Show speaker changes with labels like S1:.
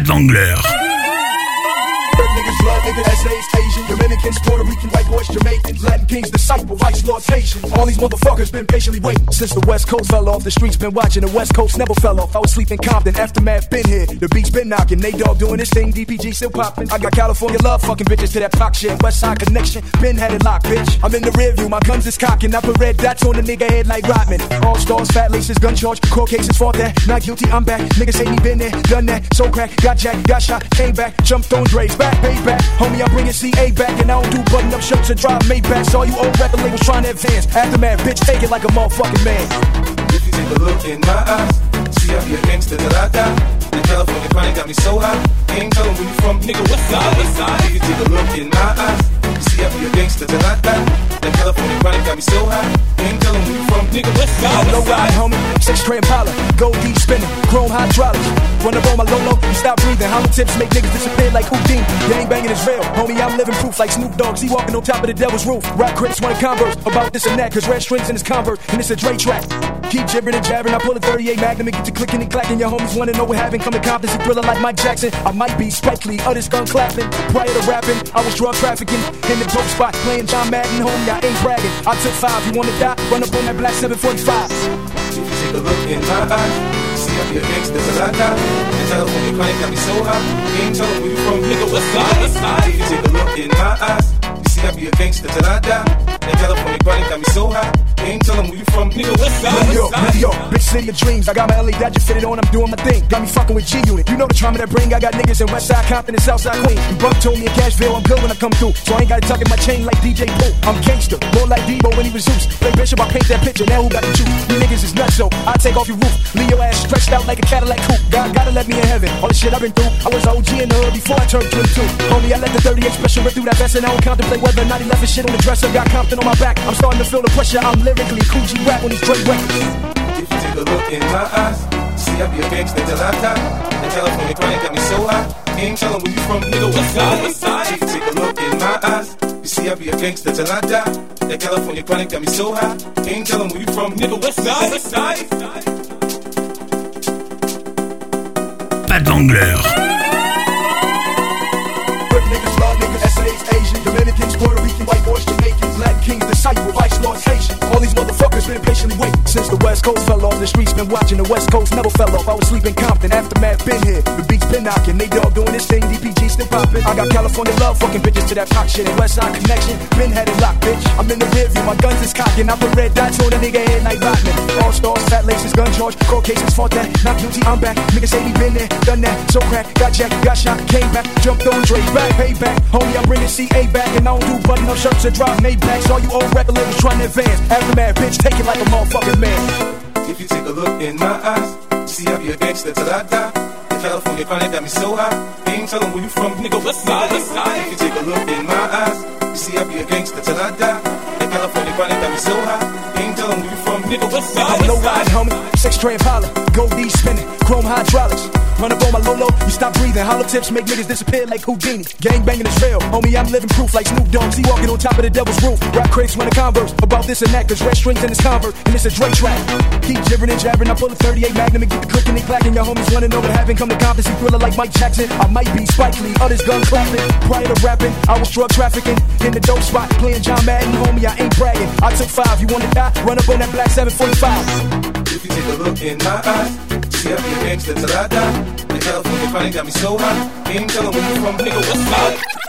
S1: Pat
S2: Vangler. Blood niggas, essays, Asian, Dominicans, Puerto Rican, white boys, Jamaicans, Latin kings, disciple, exploitation. All these motherfuckers been patiently waiting since the West Coast fell off. The streets been watching, the West Coast never fell off. I was sleeping Compton, aftermath been here. The beats been knocking, Nate Dogg doing this thing, DPG still popping. I got California love, fucking bitches to that pop shit. West Side connection, been had it locked, bitch. I'm in the rear view, my guns is cocking. I put red dots on the nigga head like Rodman. All stars, fat laces, gun charge, court cases, fought that. Not guilty, I'm back. Niggas say me been there, done that. So crack, got jacked, got shot, came back, jumped on Dre's back, payback. Homie, I'm bringing CA back, and I don't do button up shirts and drive Maybachs. All you old record labels trying to advance. Aftermath, bitch, take it like a motherfucking man.
S3: If you take a look in my eyes, see I be a gangster till I die. The California chronic got me so high. Ain't tellin' where you from, nigga. West side, west side. If you take a look in my eyes, see I be a gangster till I die. The California chronic got me so high. Ain't tellin' where you from, nigga. West side,
S2: No
S3: west
S2: ride,
S3: side.
S2: homie. Six tray Impala, gold D spinning, chrome hydraulics. Run up on my Lolo, you stop breathing. Hollow tips make niggas disappear like Houdini. Gang banging is real, homie. I'm living proof like Snoop Dogg. See walking on top of the devil's roof. Rock want to converse about this and that, cause red strings in his converse, and it's a Dre track. Keep jibbering and jabbering. I pull a 38 Magnum and get to clicking and clacking. Your homies wanna know what happened. Coming confidence and thriller like Mike Jackson. I might be Spike others gun clapping. Prior to rapping, I was drug trafficking in the dope spot, playing John Madden. Homie, I ain't bragging. I took five. You wanna die? Run up on that black 745.
S3: Take a look in my eyes, see I be a gangster till I die. The California chronic got me so high. Ain't tellin' where you from, nigga. What's side. If you take a look in my eyes, you see I be a gangster till I die. The California chronic got me so high. Ain't tellin' where
S2: New York. New York, bitch city of dreams. I got my LA Dodger fitted on, I'm doing my thing. Got me fucking with G Unit. You know the trauma that bring. I got niggas in Westside Compton and Southside Queens. Buck told me in Cashville, I'm good when I come through. So I ain't gotta tuck in my chain like DJ Pooh. I'm gangster, more like Deebo when he was Zeus. Play Bishop, I paint that picture. Now who got the juice? You niggas is nuts, so I take off your roof. Leave your ass stretched out like a Cadillac coupe. God gotta let me in heaven. All the shit I've been through. I was OG in the hood before I turned 22. Homie, I let the 38 special rip through that vest and I don't contemplate whether or not he left his shit on the dresser. Got Compton on my back. I'm starting to feel the pressure. I'm lyrically Kurupt on these Dre records.
S3: If you take a look in my eyes, see I be a gangster till I die. The California chronic got me so high. Ain't tellin' where you from, nigga. West side, west side. If you take a look in my eyes, you see I be a gangster till I die. That California chronic got me so high. Ain't tellin' where you from, nigga. West side, west side.
S1: Pat Wangler.
S2: Been patiently waiting since the West Coast fell off. The streets been watching, the West Coast never fell off. I was sleeping Compton, aftermath been here. The beats been knocking, Nate Dogg doing this thing, DPG still popping. I got California love, fucking bitches to that pop shit. And West Side connection, been had it locked, bitch. I'm in the rear view, my guns is cocking. I put red dots on a nigga head like Rodman. All stars, gun charge, court cases, fought that. Not guilty, I'm back. Niggas say we been there, done that. So crack, got jacked, got shot, came back, jumped on Dre back, payback. Homie, I'm bringing CA back, and I don't do button up shirts and drive Maybachs. All you old record labels trying to advance. Aftermath, bitch, take it like a motherfucking man.
S3: If you take a look in my eyes, see I be a gangster till I die. The California chronic got me so high. Ain't tellin' where you from, nigga. West side, west side. If you take a look in my eyes, you see I be a gangster till I die. The California chronic got me so high. Nigga. West side,
S2: I'm no
S3: west
S2: ride, homie. Six tray Impala, gold D spinning, chrome hydraulics. Run up on my Lolo, you stop breathing. Hollow tips make niggas disappear like Houdini. Gang banging is real, homie. I'm living proof like Snoop Dogg. See walking on top of the devil's roof. Rap critics wanna converse about this and that, cause red strings in his convert, and it's a Dre track. Keep jibbering and jabbering. I pull a 38 Magnum and get the clicking and clacking. Your homies wanna know what happened. Come to confidence, thriller like Mike Jackson. I might be Spike Lee, others gun clapping. Prior to rapping, I was drug trafficking in the dope spot, playing John Madden. Homie, I ain't bragging. I took five. You wanna die? Run up on that black 745.
S3: If you take a look in my eyes, see I be a gangster till I die. The California chronic got me so high. Ain't tellin' where you from, nigga. what's side.